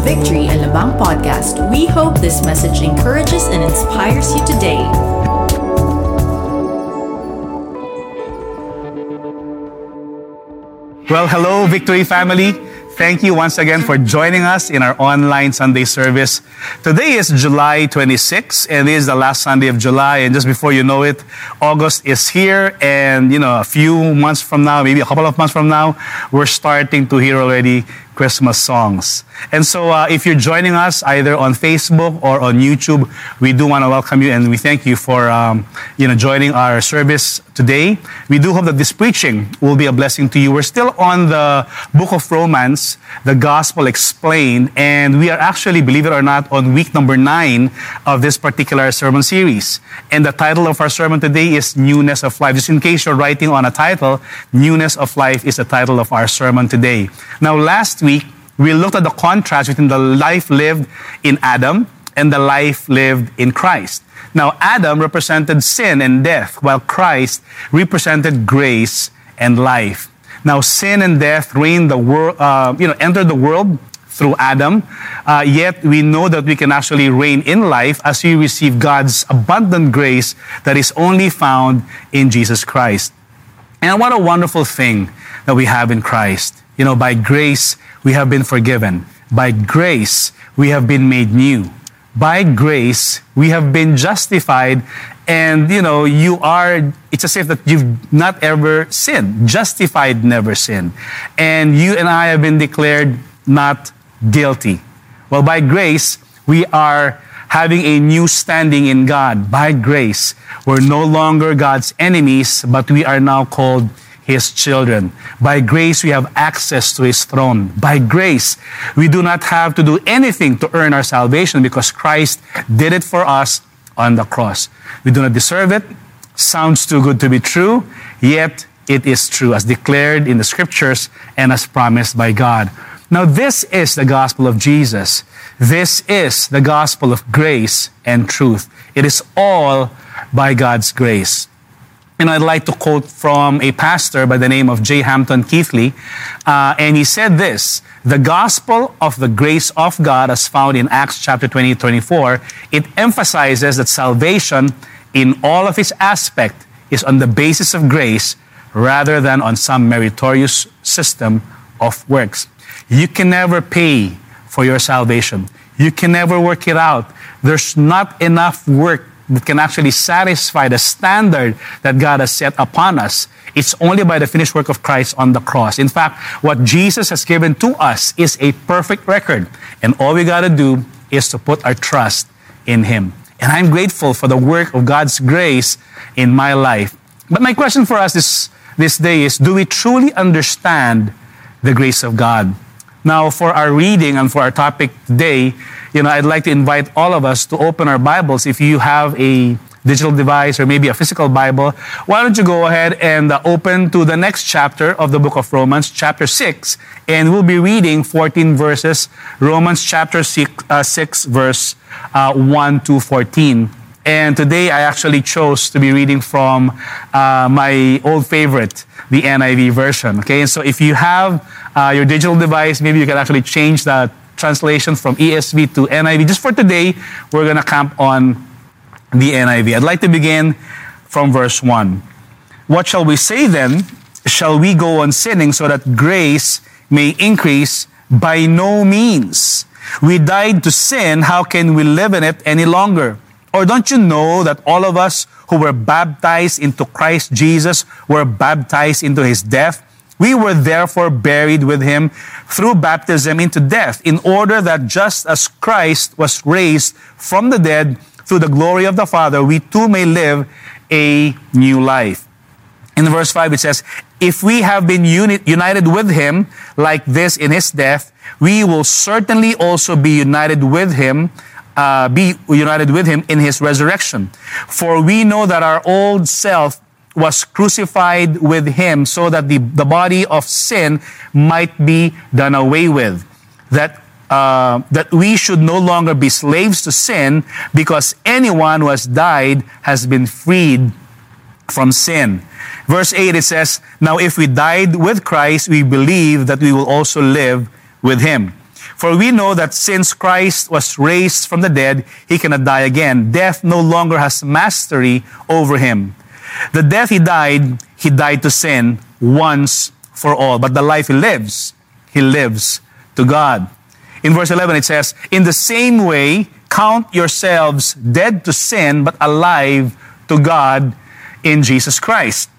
to Victory Alabang podcast. We hope this message encourages and inspires you today. Well, hello, Victory family. Thank you once again for joining us in our online Sunday service. Today is July 26, and it is the last Sunday of July. And just before you know it, August is here. And, you know, a few months from now, maybe a couple of months from now, we're starting to hear already Christmas songs. And so, uh, if you're joining us either on Facebook or on YouTube, we do want to welcome you and we thank you for um, you know joining our service today. We do hope that this preaching will be a blessing to you. We're still on the book of Romans, the Gospel Explained, and we are actually, believe it or not, on week number nine of this particular sermon series. And the title of our sermon today is Newness of Life. Just in case you're writing on a title, Newness of Life is the title of our sermon today. Now, last week week, we looked at the contrast between the life lived in Adam and the life lived in Christ. Now, Adam represented sin and death, while Christ represented grace and life. Now, sin and death reigned the world, uh, you know, entered the world through Adam. Uh, yet we know that we can actually reign in life as we receive God's abundant grace that is only found in Jesus Christ. And what a wonderful thing that we have in Christ. You know, by grace, we have been forgiven. By grace, we have been made new. By grace, we have been justified. And, you know, you are, it's as if that you've not ever sinned. Justified, never sinned. And you and I have been declared not guilty. Well, by grace, we are having a new standing in God. By grace, we're no longer God's enemies, but we are now called his children. By grace, we have access to his throne. By grace, we do not have to do anything to earn our salvation because Christ did it for us on the cross. We do not deserve it. Sounds too good to be true, yet it is true as declared in the scriptures and as promised by God. Now, this is the gospel of Jesus. This is the gospel of grace and truth. It is all by God's grace. And I'd like to quote from a pastor by the name of J. Hampton Keathley. Uh, and he said this The gospel of the grace of God, as found in Acts chapter 20, 24, it emphasizes that salvation in all of its aspect is on the basis of grace rather than on some meritorious system of works. You can never pay for your salvation. You can never work it out. There's not enough work that can actually satisfy the standard that God has set upon us. It's only by the finished work of Christ on the cross. In fact, what Jesus has given to us is a perfect record. And all we got to do is to put our trust in Him. And I'm grateful for the work of God's grace in my life. But my question for us this, this day is do we truly understand the grace of God? Now, for our reading and for our topic today, you know, I'd like to invite all of us to open our Bibles. If you have a digital device or maybe a physical Bible, why don't you go ahead and uh, open to the next chapter of the book of Romans, chapter 6, and we'll be reading 14 verses, Romans chapter 6, uh, 6 verse uh, 1 to 14. And today I actually chose to be reading from uh, my old favorite, the NIV version. Okay, and so if you have uh, your digital device, maybe you can actually change the translation from ESV to NIV. Just for today, we're going to camp on the NIV. I'd like to begin from verse 1. What shall we say then? Shall we go on sinning so that grace may increase? By no means. We died to sin. How can we live in it any longer? Or don't you know that all of us who were baptized into Christ Jesus were baptized into his death? We were therefore buried with him through baptism into death, in order that just as Christ was raised from the dead through the glory of the Father, we too may live a new life. In verse 5, it says, If we have been uni- united with him like this in his death, we will certainly also be united with him uh, be united with him in his resurrection. For we know that our old self was crucified with him so that the, the body of sin might be done away with. That, uh, that we should no longer be slaves to sin because anyone who has died has been freed from sin. Verse 8 it says, Now if we died with Christ, we believe that we will also live with him. For we know that since Christ was raised from the dead, he cannot die again. Death no longer has mastery over him. The death he died, he died to sin once for all. But the life he lives, he lives to God. In verse 11, it says, In the same way, count yourselves dead to sin, but alive to God in Jesus Christ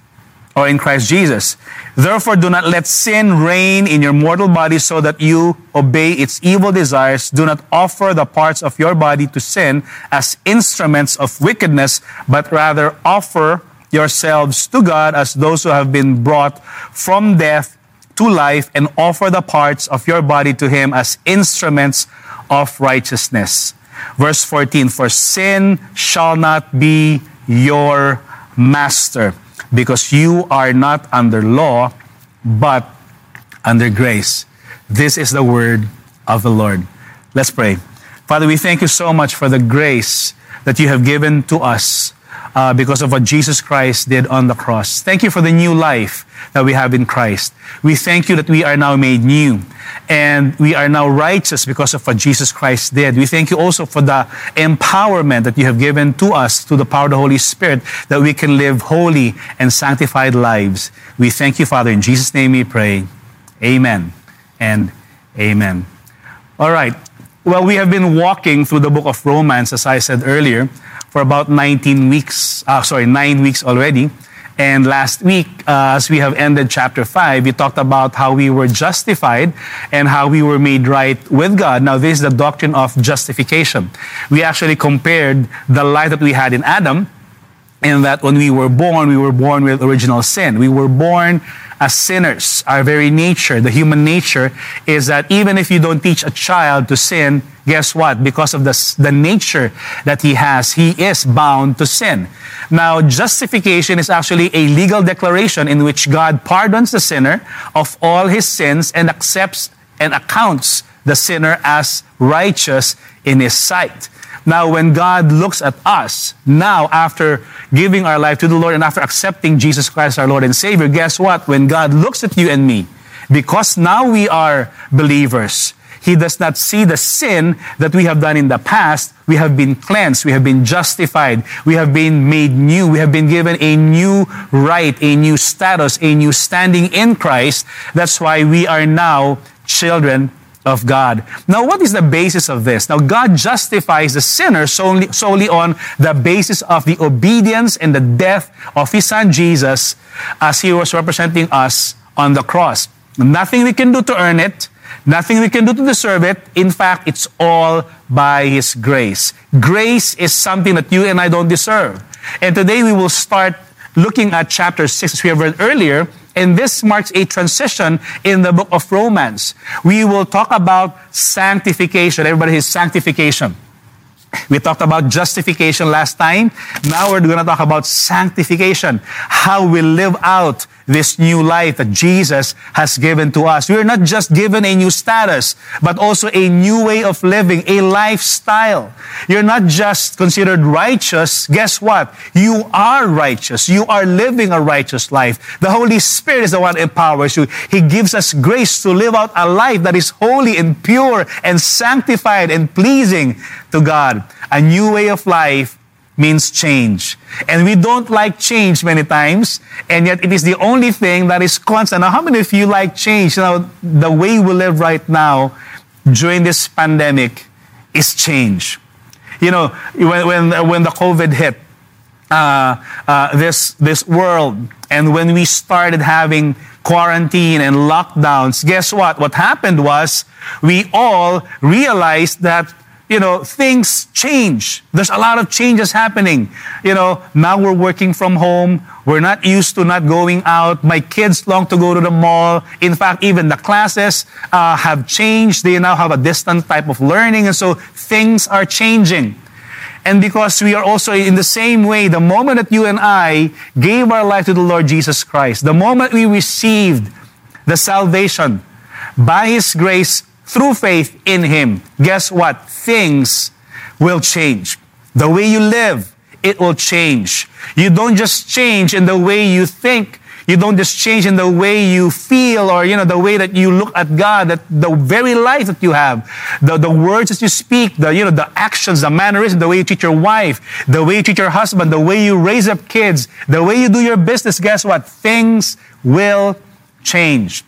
or in Christ Jesus. Therefore, do not let sin reign in your mortal body so that you obey its evil desires. Do not offer the parts of your body to sin as instruments of wickedness, but rather offer yourselves to God as those who have been brought from death to life and offer the parts of your body to Him as instruments of righteousness. Verse 14 For sin shall not be your master, because you are not under law, but under grace. This is the word of the Lord. Let's pray. Father, we thank you so much for the grace that you have given to us uh, because of what Jesus Christ did on the cross. Thank you for the new life that we have in Christ. We thank you that we are now made new and we are now righteous because of what Jesus Christ did. We thank you also for the empowerment that you have given to us through the power of the Holy Spirit that we can live holy and sanctified lives. We thank you, Father. In Jesus' name we pray. Amen and amen. All right. Well, we have been walking through the book of Romans, as I said earlier for about 19 weeks, uh, sorry, nine weeks already. And last week, uh, as we have ended chapter 5, we talked about how we were justified and how we were made right with God. Now, this is the doctrine of justification. We actually compared the life that we had in Adam, in that when we were born, we were born with original sin. We were born as sinners. Our very nature, the human nature, is that even if you don't teach a child to sin, guess what? Because of the, the nature that he has, he is bound to sin. Now, justification is actually a legal declaration in which God pardons the sinner of all his sins and accepts and accounts the sinner as righteous in his sight. Now, when God looks at us, now after giving our life to the Lord and after accepting Jesus Christ our Lord and Savior, guess what? When God looks at you and me, because now we are believers, He does not see the sin that we have done in the past. We have been cleansed. We have been justified. We have been made new. We have been given a new right, a new status, a new standing in Christ. That's why we are now children of God. Now, what is the basis of this? Now, God justifies the sinner solely, solely on the basis of the obedience and the death of His Son Jesus as He was representing us on the cross. Nothing we can do to earn it, nothing we can do to deserve it. In fact, it's all by His grace. Grace is something that you and I don't deserve. And today we will start looking at chapter 6, as we have read earlier, and this marks a transition in the book of Romans. We will talk about sanctification. Everybody is sanctification. We talked about justification last time. Now we're going to talk about sanctification. How we live out this new life that Jesus has given to us. We're not just given a new status, but also a new way of living, a lifestyle. You're not just considered righteous. Guess what? You are righteous. You are living a righteous life. The Holy Spirit is the one empowers you. He gives us grace to live out a life that is holy and pure and sanctified and pleasing to God. A new way of life means change. And we don't like change many times, and yet it is the only thing that is constant. Now, how many of you like change? You now, the way we live right now during this pandemic is change. You know, when, when, when the COVID hit, uh, uh, this, this world, and when we started having quarantine and lockdowns, guess what? What happened was we all realized that you know, things change. There's a lot of changes happening. You know, now we're working from home. We're not used to not going out. My kids long to go to the mall. In fact, even the classes uh, have changed. They now have a distant type of learning. And so things are changing. And because we are also in the same way, the moment that you and I gave our life to the Lord Jesus Christ, the moment we received the salvation by His grace through faith in Him, guess what? Things will change. The way you live, it will change. You don't just change in the way you think. You don't just change in the way you feel or, you know, the way that you look at God, that the very life that you have, the, the words that you speak, the, you know, the actions, the mannerisms, the way you treat your wife, the way you treat your husband, the way you raise up kids, the way you do your business, guess what? Things will change.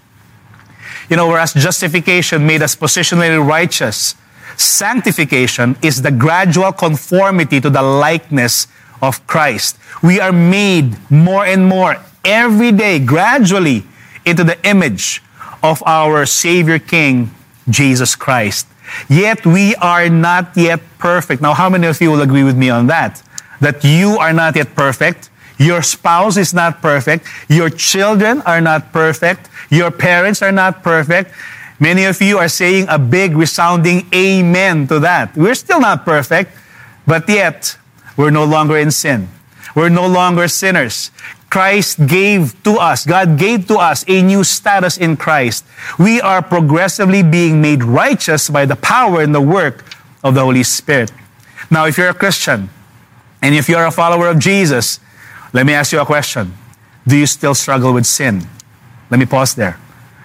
You know, whereas justification made us positionally righteous, sanctification is the gradual conformity to the likeness of Christ. We are made more and more every day, gradually, into the image of our Savior King, Jesus Christ. Yet we are not yet perfect. Now, how many of you will agree with me on that? That you are not yet perfect. Your spouse is not perfect. Your children are not perfect. Your parents are not perfect. Many of you are saying a big resounding amen to that. We're still not perfect, but yet we're no longer in sin. We're no longer sinners. Christ gave to us, God gave to us a new status in Christ. We are progressively being made righteous by the power and the work of the Holy Spirit. Now, if you're a Christian and if you're a follower of Jesus, let me ask you a question. Do you still struggle with sin? Let me pause there.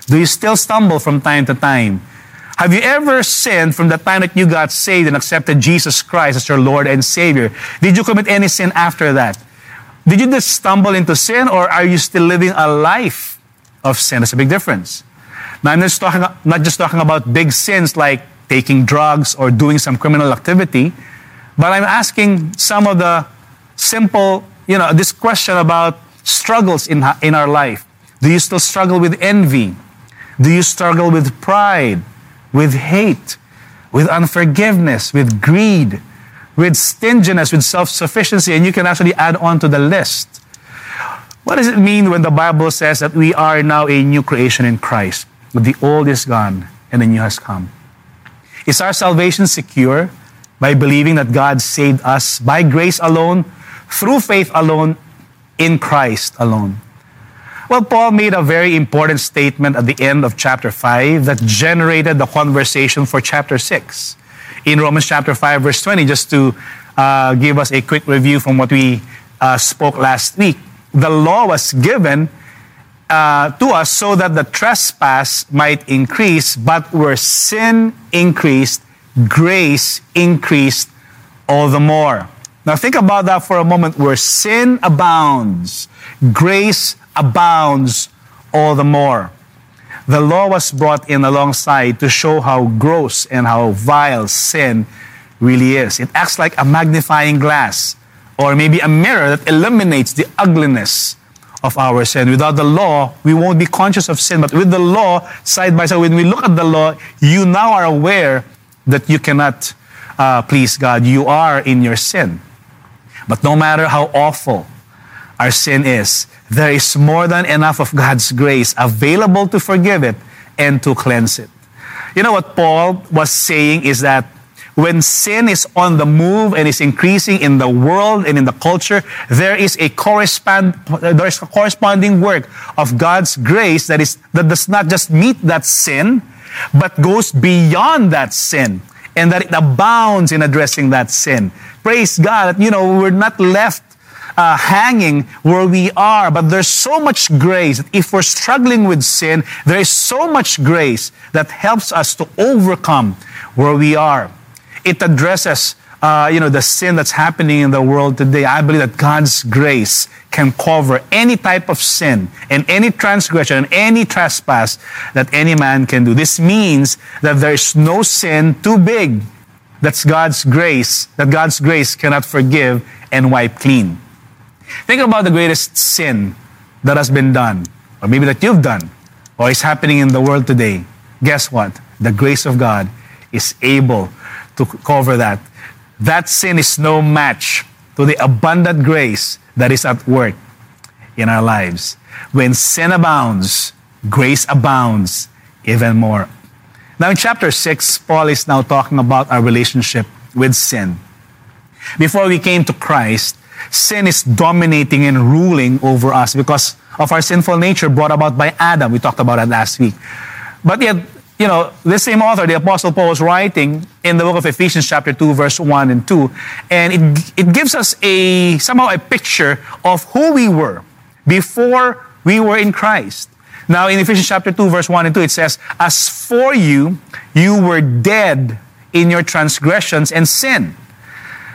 Do you still stumble from time to time? Have you ever sinned from the time that you got saved and accepted Jesus Christ as your Lord and Savior? Did you commit any sin after that? Did you just stumble into sin or are you still living a life of sin? That's a big difference. Now, I'm just talking, not just talking about big sins like taking drugs or doing some criminal activity, but I'm asking some of the simple, you know, this question about struggles in, in our life. Do you still struggle with envy? Do you struggle with pride? with hate, with unforgiveness, with greed, with stinginess, with self sufficiency, and you can actually add on to the list. What does it mean when the Bible says that we are now a new creation in Christ? But the old is gone and the new has come. Is our salvation secure by believing that God saved us by grace alone, through faith alone, in Christ alone? Well, Paul made a very important statement at the end of chapter 5 that generated the conversation for chapter 6. In Romans chapter 5, verse 20, just to uh, give us a quick review from what we uh, spoke last week. The law was given uh, to us so that the trespass might increase, but where sin increased, grace increased all the more. Now think about that for a moment. Where sin abounds, grace abounds all the more. The law was brought in alongside to show how gross and how vile sin really is. It acts like a magnifying glass or maybe a mirror that eliminates the ugliness of our sin. Without the law, we won't be conscious of sin. But with the law, side by side, when we look at the law, you now are aware that you cannot uh, please God. You are in your sin. But no matter how awful our sin is, there is more than enough of God's grace available to forgive it and to cleanse it. You know what Paul was saying is that when sin is on the move and is increasing in the world and in the culture, there is a correspond there is a corresponding work of God's grace that is that does not just meet that sin, but goes beyond that sin and that it abounds in addressing that sin. Praise God, you know, we're not left uh, hanging where we are. But there's so much grace that if we're struggling with sin, there is so much grace that helps us to overcome where we are. It addresses uh, you know, the sin that's happening in the world today, I believe that God's grace can cover any type of sin and any transgression and any trespass that any man can do. This means that there is no sin too big that's God's grace, that God's grace cannot forgive and wipe clean. Think about the greatest sin that has been done, or maybe that you've done, or is happening in the world today. Guess what? The grace of God is able to cover that. That sin is no match to the abundant grace that is at work in our lives. When sin abounds, grace abounds even more. Now, in chapter 6, Paul is now talking about our relationship with sin. Before we came to Christ, sin is dominating and ruling over us because of our sinful nature brought about by Adam. We talked about that last week. But yet, you know, this same author, the Apostle Paul, was writing in the book of Ephesians, chapter 2, verse 1 and 2. And it, it gives us a somehow a picture of who we were before we were in Christ. Now, in Ephesians chapter 2, verse 1 and 2, it says, As for you, you were dead in your transgressions and sin,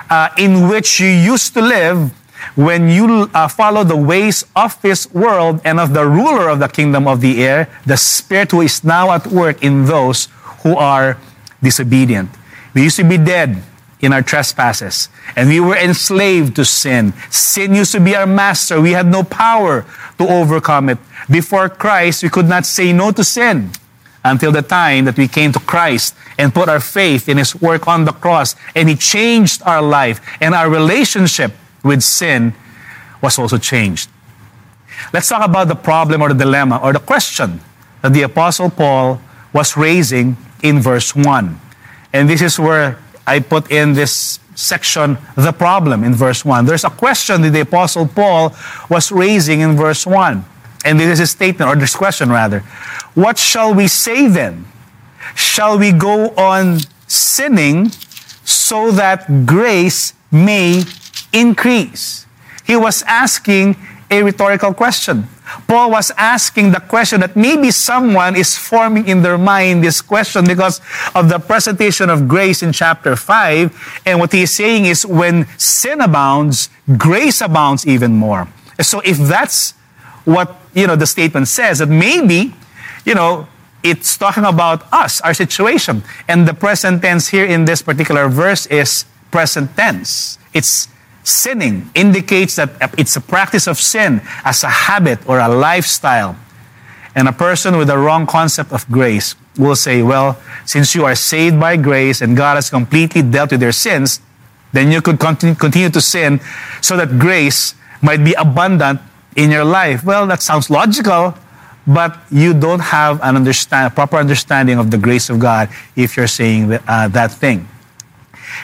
uh, in which you used to live when you uh, follow the ways of this world and of the ruler of the kingdom of the air, the spirit who is now at work in those who are disobedient. We used to be dead in our trespasses and we were enslaved to sin. Sin used to be our master. We had no power to overcome it. Before Christ, we could not say no to sin until the time that we came to Christ and put our faith in His work on the cross and He changed our life and our relationship with sin was also changed. Let's talk about the problem or the dilemma or the question that the Apostle Paul was raising in verse 1. And this is where I put in this section, the problem in verse 1. There's a question that the Apostle Paul was raising in verse 1. And this is a statement, or this question rather. What shall we say then? Shall we go on sinning so that grace may increase? He was asking a rhetorical question. Paul was asking the question that maybe someone is forming in their mind this question because of the presentation of grace in chapter 5. And what he is saying is when sin abounds, grace abounds even more. So if that's what, you know, the statement says, that maybe, you know, it's talking about us, our situation. And the present tense here in this particular verse is present tense. It's sinning indicates that it's a practice of sin as a habit or a lifestyle. And a person with a wrong concept of grace will say, well, since you are saved by grace and God has completely dealt with your sins, then you could continue, to sin so that grace might be abundant in your life. Well, that sounds logical, but you don't have an understand, proper understanding of the grace of God if you're saying that, uh, that thing.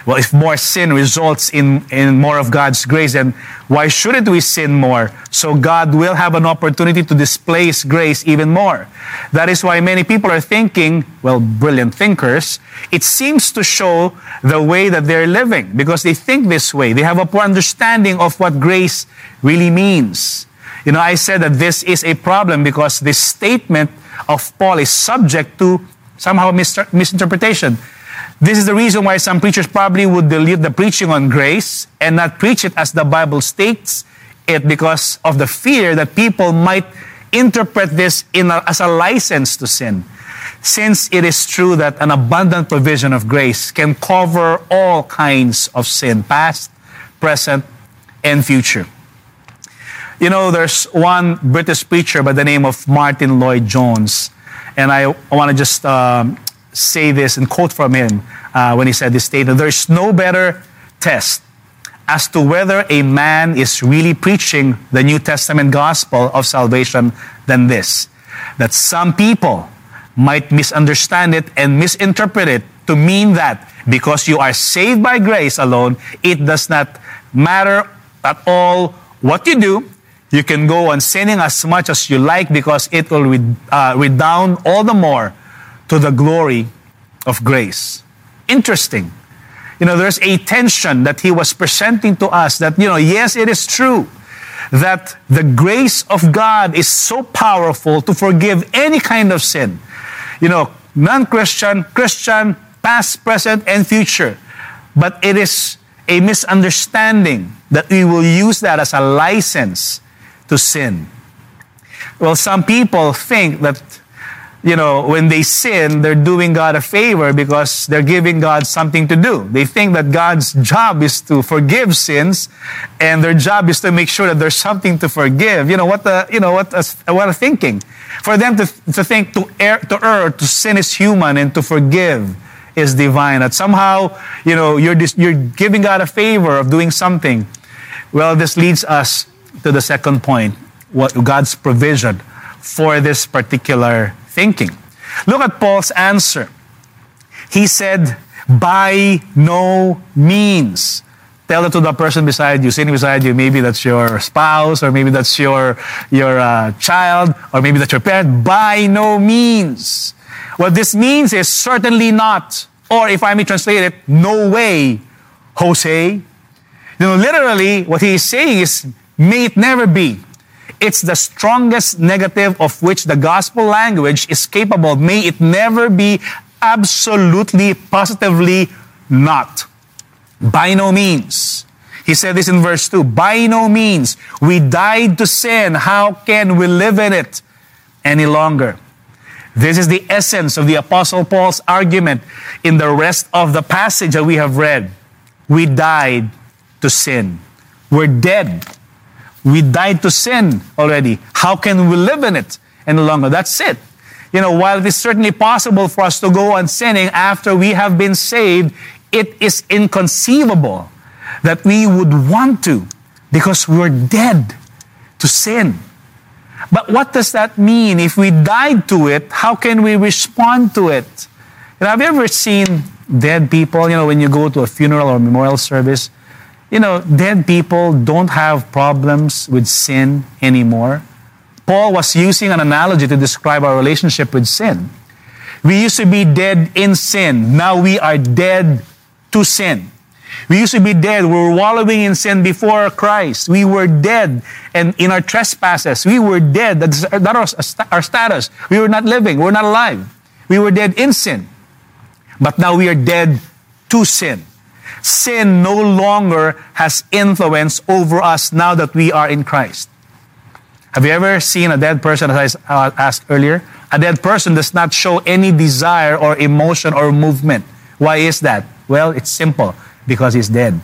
Well, if more sin results in, in more of God's grace, then why shouldn't we sin more? So God will have an opportunity to displace grace even more. That is why many people are thinking, well, brilliant thinkers, it seems to show the way that they're living because they think this way. They have a poor understanding of what grace really means. You know, I said that this is a problem because this statement of Paul is subject to somehow mis- misinterpretation. This is the reason why some preachers probably would delete the preaching on grace and not preach it as the Bible states it because of the fear that people might interpret this a, as a license to sin. Since it is true that an abundant provision of grace can cover all kinds of sin, past, present, and future. You know, there's one British preacher by the name of Martyn Lloyd-Jones, and I want to just um, say this and quote from him uh, when he said this statement There's no better test as to whether a man is really preaching the New Testament gospel of salvation than this that some people might misunderstand it and misinterpret it to mean that because you are saved by grace alone, it does not matter at all what you do. You can go on sinning as much as you like because it will uh, redound all the more to the glory of grace. Interesting. You know, there's a tension that he was presenting to us that, you know, yes, it is true that the grace of God is so powerful to forgive any kind of sin. You know, non Christian, Christian, past, present, and future. But it is a misunderstanding that we will use that as a license to sin. Well, some people think that you know, when they sin, they're doing God a favor because they're giving God something to do. They think that God's job is to forgive sins, and their job is to make sure that there's something to forgive. You know what the, you know what a, what a thinking. For them to, to think to err, to err, to sin is human, and to forgive is divine. That somehow, you know, you're you're giving God a favor of doing something. Well, this leads us to the second point: what God's provision for this particular thinking. Look at Paul's answer. He said, by no means. Tell it to the person beside you, sitting beside you. Maybe that's your spouse, or maybe that's your, your uh, child, or maybe that's your parent. By no means. What this means is certainly not, or if I may translate it, no way, Jose. You know, literally, what he is saying is, may it never be. It's the strongest negative of which the gospel language is capable. May it never be absolutely, positively not. By no means. He said this in verse 2 By no means. We died to sin. How can we live in it any longer? This is the essence of the Apostle Paul's argument in the rest of the passage that we have read. We died to sin. We're dead. We died to sin already. How can we live in it any longer? That's it. You know, while it is certainly possible for us to go on sinning after we have been saved, it is inconceivable that we would want to because we're dead to sin. But what does that mean? If we died to it, how can we respond to it? You know, have you ever seen dead people? You know, when you go to a funeral or memorial service, you know, dead people don't have problems with sin anymore. Paul was using an analogy to describe our relationship with sin. We used to be dead in sin. Now we are dead to sin. We used to be dead. We were wallowing in sin before Christ. We were dead and in our trespasses. We were dead. That was our status. We were not living. We were not alive. We were dead in sin. But now we are dead to sin. Sin no longer has influence over us now that we are in Christ. Have you ever seen a dead person, as I uh, asked earlier? A dead person does not show any desire or emotion or movement. Why is that? Well, it's simple because he's dead.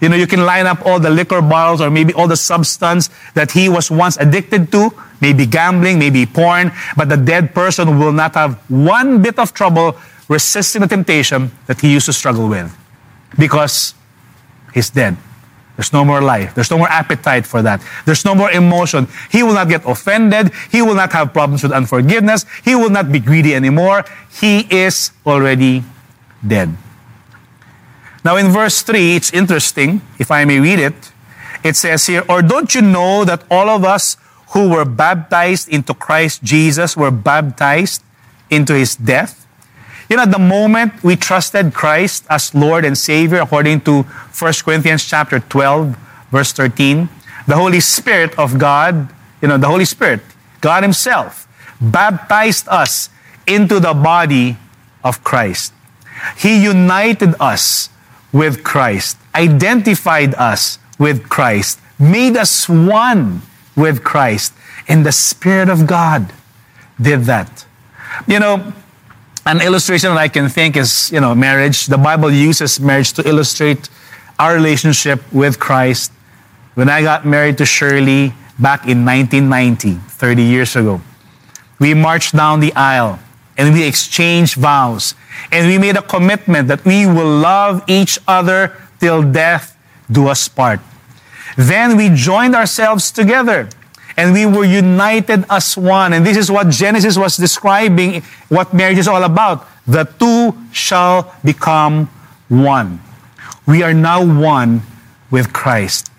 You know, you can line up all the liquor bottles or maybe all the substance that he was once addicted to, maybe gambling, maybe porn, but the dead person will not have one bit of trouble resisting the temptation that he used to struggle with because he's dead. There's no more life. There's no more appetite for that. There's no more emotion. He will not get offended. He will not have problems with unforgiveness. He will not be greedy anymore. He is already dead. Now, in verse 3, it's interesting, if I may read it. It says here, Or don't you know that all of us who were baptized into Christ Jesus were baptized into his death? You know, the moment we trusted Christ as Lord and Savior, according to 1 Corinthians chapter 12, verse 13, the Holy Spirit of God, you know, the Holy Spirit, God Himself, baptized us into the body of Christ. He united us with Christ, identified us with Christ, made us one with Christ, and the Spirit of God did that. You know, an illustration that I can think is, you know, marriage. The Bible uses marriage to illustrate our relationship with Christ. When I got married to Shirley back in 1990, 30 years ago, we marched down the aisle and we exchanged vows. And we made a commitment that we will love each other till death do us part. Then we joined ourselves together and we were united as one. And this is what Genesis was describing what marriage is all about. The two shall become one. We are now one with Christ.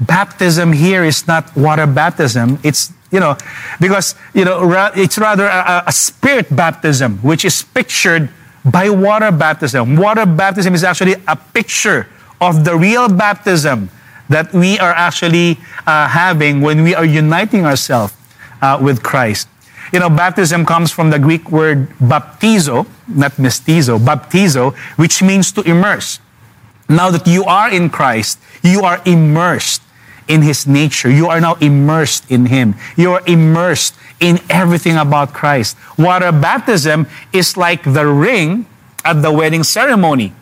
Baptism here is not water baptism. It's, you know, because, you know, it's rather a, a spirit baptism, which is pictured by water baptism. Water baptism is actually a picture of the real baptism that we are actually uh, having when we are uniting ourselves uh, with Christ. You know, baptism comes from the Greek word baptizo, not mestizo, baptizo, which means to immerse. Now that you are in Christ, you are immersed in His nature. You are now immersed in Him. You are immersed in everything about Christ. Water baptism is like the ring at the wedding ceremony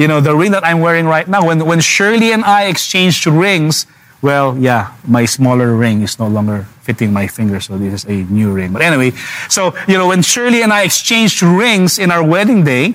you know, the ring that I'm wearing right now, when, when Shirley and I exchanged rings, well, yeah, my smaller ring is no longer fitting my finger, so this is a new ring. But anyway, so, you know, when Shirley and I exchanged rings in our wedding day,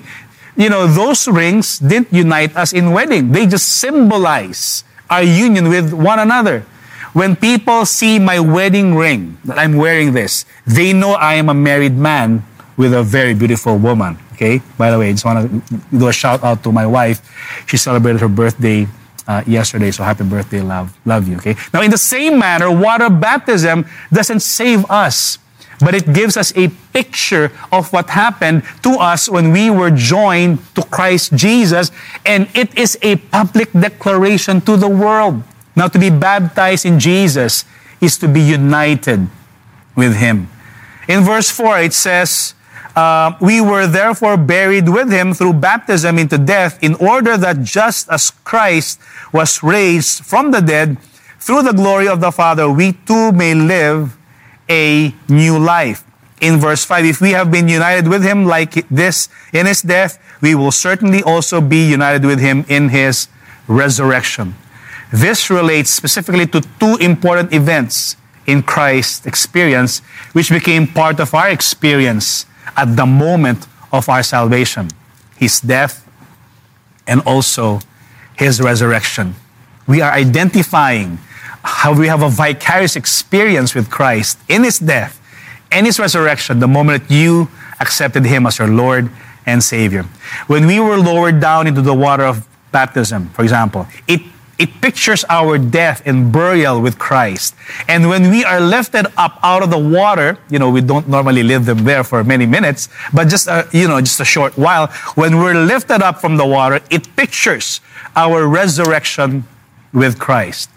you know, those rings didn't unite us in wedding. They just symbolize our union with one another. When people see my wedding ring, that I'm wearing this, they know I am a married man with a very beautiful woman. Okay. By the way, I just want to do a shout out to my wife. She celebrated her birthday uh, yesterday, so happy birthday, love, love you. Okay. Now, in the same manner, water baptism doesn't save us, but it gives us a picture of what happened to us when we were joined to Christ Jesus, and it is a public declaration to the world. Now, to be baptized in Jesus is to be united with him. In verse 4, it says, uh, We were therefore buried with him through baptism into death, in order that just as Christ was raised from the dead through the glory of the Father, we too may live a new life. In verse 5, if we have been united with him like this in his death, we will certainly also be united with him in his resurrection. This relates specifically to two important events in Christ's experience, which became part of our experience at the moment of our salvation his death and also his resurrection. We are identifying how we have a vicarious experience with Christ in his death and his resurrection the moment that you accepted him as your Lord and Savior. When we were lowered down into the water of baptism, for example, it it pictures our death and burial with Christ. And when we are lifted up out of the water, you know, we don't normally leave them there for many minutes, but just, a, you know, just a short while. When we're lifted up from the water, it pictures our resurrection with Christ.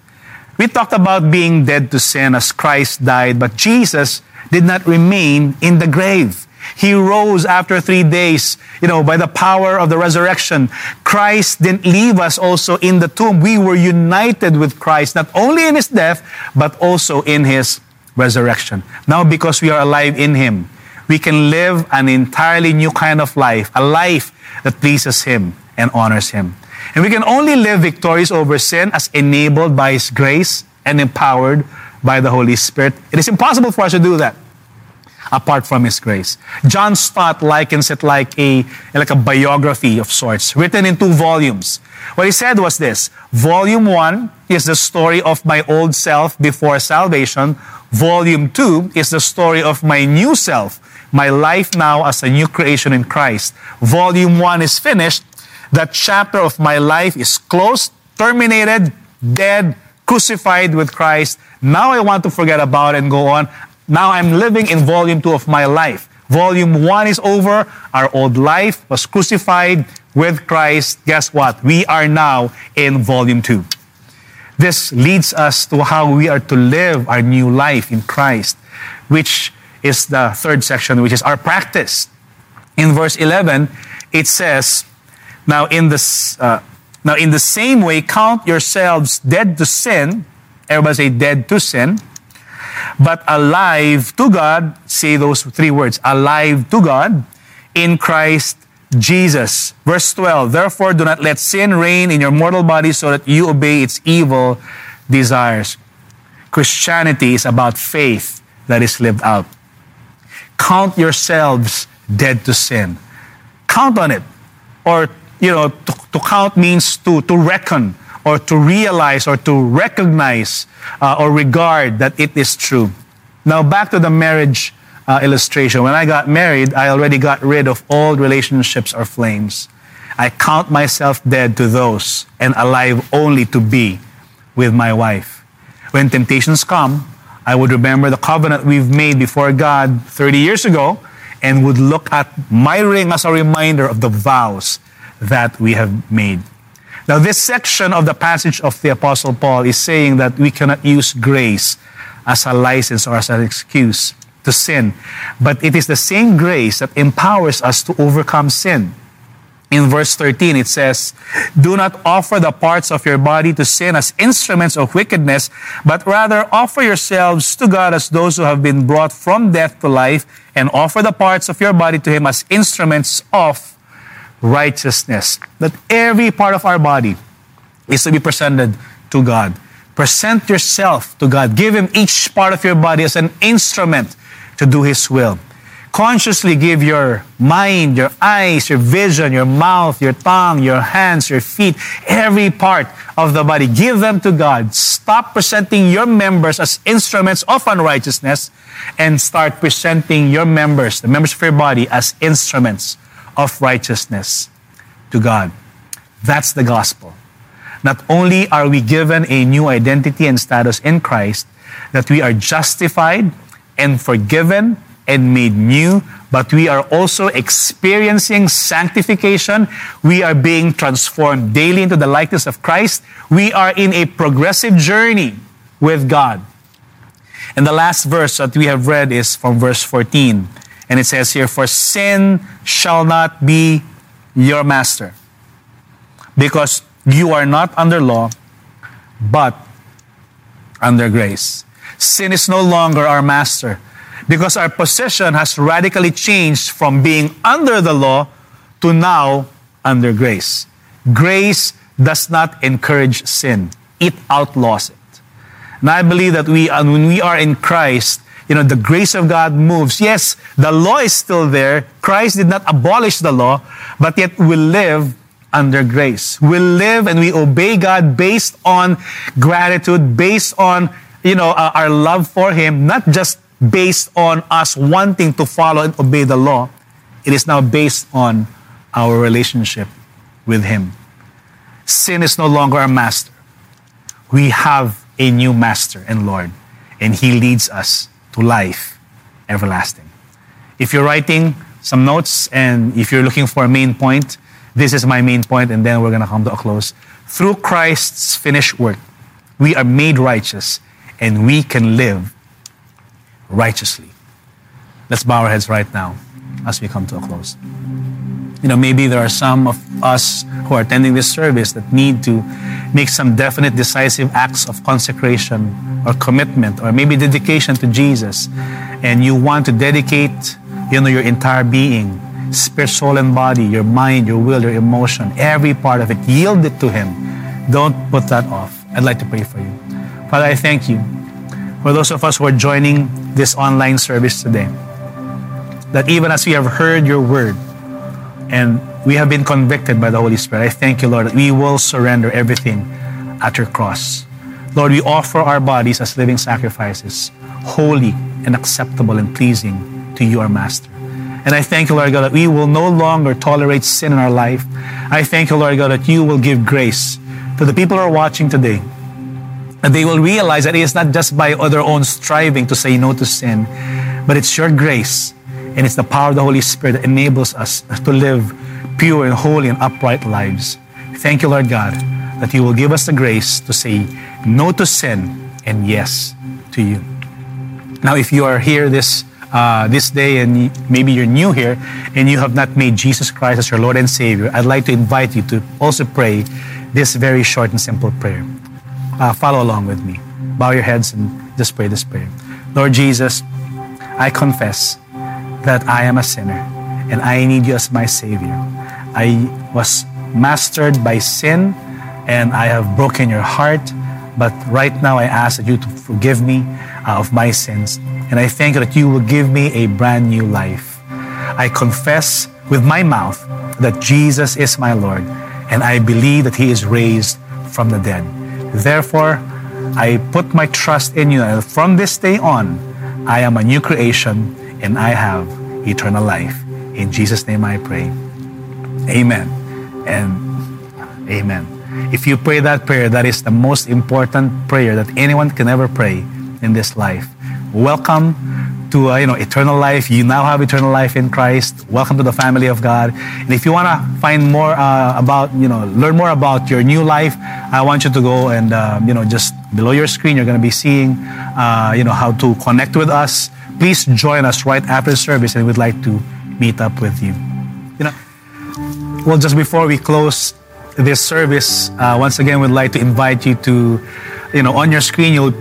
We talked about being dead to sin as Christ died, but Jesus did not remain in the grave. He rose after three days, you know, by the power of the resurrection. Christ didn't leave us also in the tomb. We were united with Christ, not only in his death, but also in his resurrection. Now, because we are alive in him, we can live an entirely new kind of life, a life that pleases him and honors him. And we can only live victorious over sin as enabled by his grace and empowered by the Holy Spirit. It is impossible for us to do that apart from His grace. John Stott likens it like a, like a biography of sorts, written in two volumes. What he said was this Volume 1 is the story of my old self before salvation. Volume 2 is the story of my new self, my life now as a new creation in Christ. Volume 1 is finished. That chapter of my life is closed, terminated, dead, crucified with Christ. Now I want to forget about it and go on. Now I'm living in volume two of my life. Volume one is over. Our old life was crucified with Christ. Guess what? We are now in volume two. This leads us to how we are to live our new life in Christ, which is the third section, which is our practice. In verse 11, it says, Now in, this, uh, now in the same way, count yourselves dead to sin. Everybody say dead to sin but alive to God, say those three words, alive to God in Christ Jesus. Verse 12, therefore do not let sin reign in your mortal body so that you obey its evil desires. Christianity is about faith that is lived out. Count yourselves dead to sin. Count on it. Or, you know, to, to count means to, to reckon or to realize or to recognize uh, or regard that it is true. Now, back to the marriage uh, illustration. When I got married, I already got rid of all relationships or flames. I count myself dead to those and alive only to be with my wife. When temptations come, I would remember the covenant we've made before God 30 years ago and would look at my ring as a reminder of the vows that we have made. Now, this section of the passage of the Apostle Paul is saying that we cannot use grace as a license or as an excuse to sin, but it is the same grace that empowers us to overcome sin. In verse 13, it says, Do not offer the parts of your body to sin as instruments of wickedness, but rather offer yourselves to God as those who have been brought from death to life, and offer the parts of your body to Him as instruments of righteousness. That every part of our body is to be presented to God. Present yourself to God. Give Him each part of your body as an instrument to do His will. Consciously give your mind, your eyes, your vision, your mouth, your tongue, your hands, your feet, every part of the body. Give them to God. Stop presenting your members as instruments of unrighteousness and start presenting your members, the members of your body, as instruments of righteousness to God. That's the gospel. Not only are we given a new identity and status in Christ, that we are justified and forgiven and made new, but we are also experiencing sanctification. We are being transformed daily into the likeness of Christ. We are in a progressive journey with God. And the last verse that we have read is from verse 14. And it says here, For sin shall not be your master, because you are not under law, but under grace. Sin is no longer our master, because our position has radically changed from being under the law to now under grace. Grace does not encourage sin, it outlaws it. And I believe that we, uh, when we are in Christ, you know, the grace of God moves. Yes, the law is still there. Christ did not abolish the law, but yet we live under grace. We live and we obey God based on gratitude, based on, you know, uh, our love for Him, not just based on us wanting to follow and obey the law. It is now based on our relationship with Him. Sin is no longer our master. We have a new master and Lord, and He leads us to life everlasting. If you're writing some notes and if you're looking for a main point, this is my main point, and then we're going to come to a close. Through Christ's finished work, we are made righteous and we can live righteously. Let's bow our heads right now as we come to a close. You know, maybe there are some of us who are attending this service that need to make some definite, decisive acts of consecration or commitment or maybe dedication to Jesus. And you want to dedicate, you know, your entire being, spirit, soul, and body, your mind, your will, your emotion, every part of it, yield it to Him. Don't put that off. I'd like to pray for you. Father, I thank you for those of us who are joining this online service today. That even as we have heard your word, and we have been convicted by the Holy Spirit. I thank you, Lord, that we will surrender everything at your cross. Lord, we offer our bodies as living sacrifices, holy and acceptable and pleasing to you, our Master. And I thank you, Lord God, that we will no longer tolerate sin in our life. I thank you, Lord God, that you will give grace to the people who are watching today. And they will realize that it is not just by their own striving to say no to sin, but it's your grace and it's the power of the Holy Spirit that enables us to live pure and holy and upright lives. Thank you, Lord God, that you will give us the grace to say no to sin and yes to you. Now, if you are here this uh, this day and maybe you're new here and you have not made Jesus Christ as your Lord and Savior, I'd like to invite you to also pray this very short and simple prayer. Uh, follow along with me. Bow your heads and just pray this prayer. Lord Jesus, I confess that I am a sinner and I need you as my Savior. I was mastered by sin and I have broken your heart, but right now I ask that you to forgive me uh, of my sins. And I thank you that you will give me a brand new life. I confess with my mouth that Jesus is my Lord, and I believe that He is raised from the dead. Therefore, I put my trust in you, and from this day on, I am a new creation and I have eternal life. In Jesus' name I pray. Amen. And amen. If you pray that prayer, that is the most important prayer that anyone can ever pray in this life. Welcome to uh, you know eternal life. You now have eternal life in Christ. Welcome to the family of God. And if you want to find more uh, about you know learn more about your new life, I want you to go and uh, you know just below your screen you're going to be seeing uh, you know how to connect with us. Please join us right after service, and we'd like to meet up with you. You know, well, just before we close this service, uh, once again, we'd like to invite you to, you know, on your screen, you'll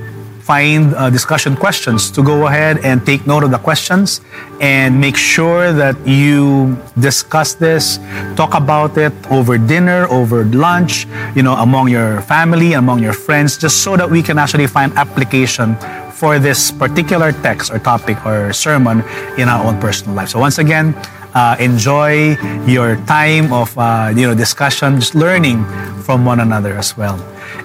find uh, discussion questions to go ahead and take note of the questions and make sure that you discuss this, talk about it over dinner, over lunch, you know, among your family, among your friends, just so that we can actually find application for this particular text or topic or sermon in our own personal life. So once again, uh, enjoy your time of uh, you know discussion, just learning from one another as well.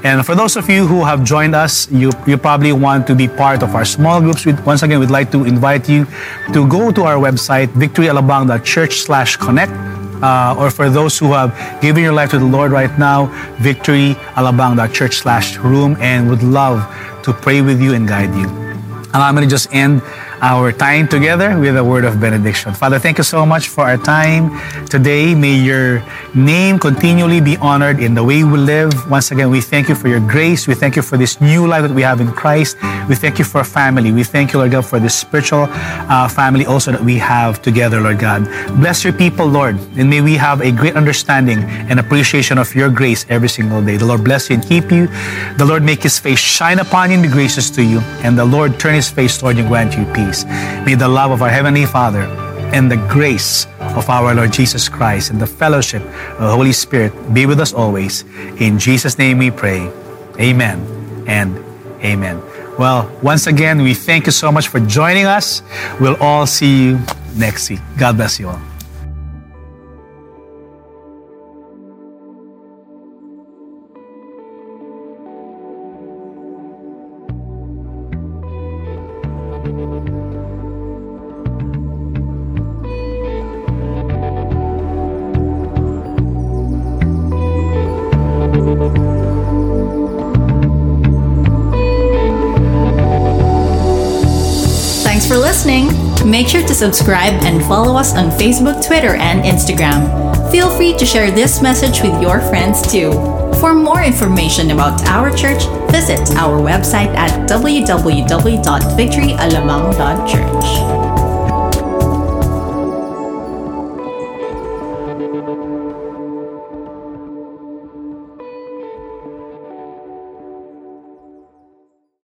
And for those of you who have joined us, you, you probably want to be part of our small groups. We, once again, we'd like to invite you to go to our website, victoryalabang.church slash connect. Uh, or for those who have given your life to the Lord right now, victoryalabang.church slash room and would love to pray with you and guide you. And I'm going to just end our time together with a word of benediction. Father, thank you so much for our time today. May your name continually be honored in the way we live. Once again, we thank you for your grace. We thank you for this new life that we have in Christ. We thank you for our family. We thank you, Lord God, for this spiritual uh, family also that we have together, Lord God. Bless your people, Lord, and may we have a great understanding and appreciation of your grace every single day. The Lord bless you and keep you. The Lord make his face shine upon you and be gracious to you. And the Lord turn his face toward you and grant you peace. May the love of our Heavenly Father and the grace of our Lord Jesus Christ and the fellowship of the Holy Spirit be with us always. In Jesus' name we pray. Amen and amen. Well, once again, we thank you so much for joining us. We'll all see you next week. God bless you all. Subscribe and follow us on Facebook, Twitter, and Instagram. Feel free to share this message with your friends too. For more information about our church, visit our website at www.victoryalabang.church.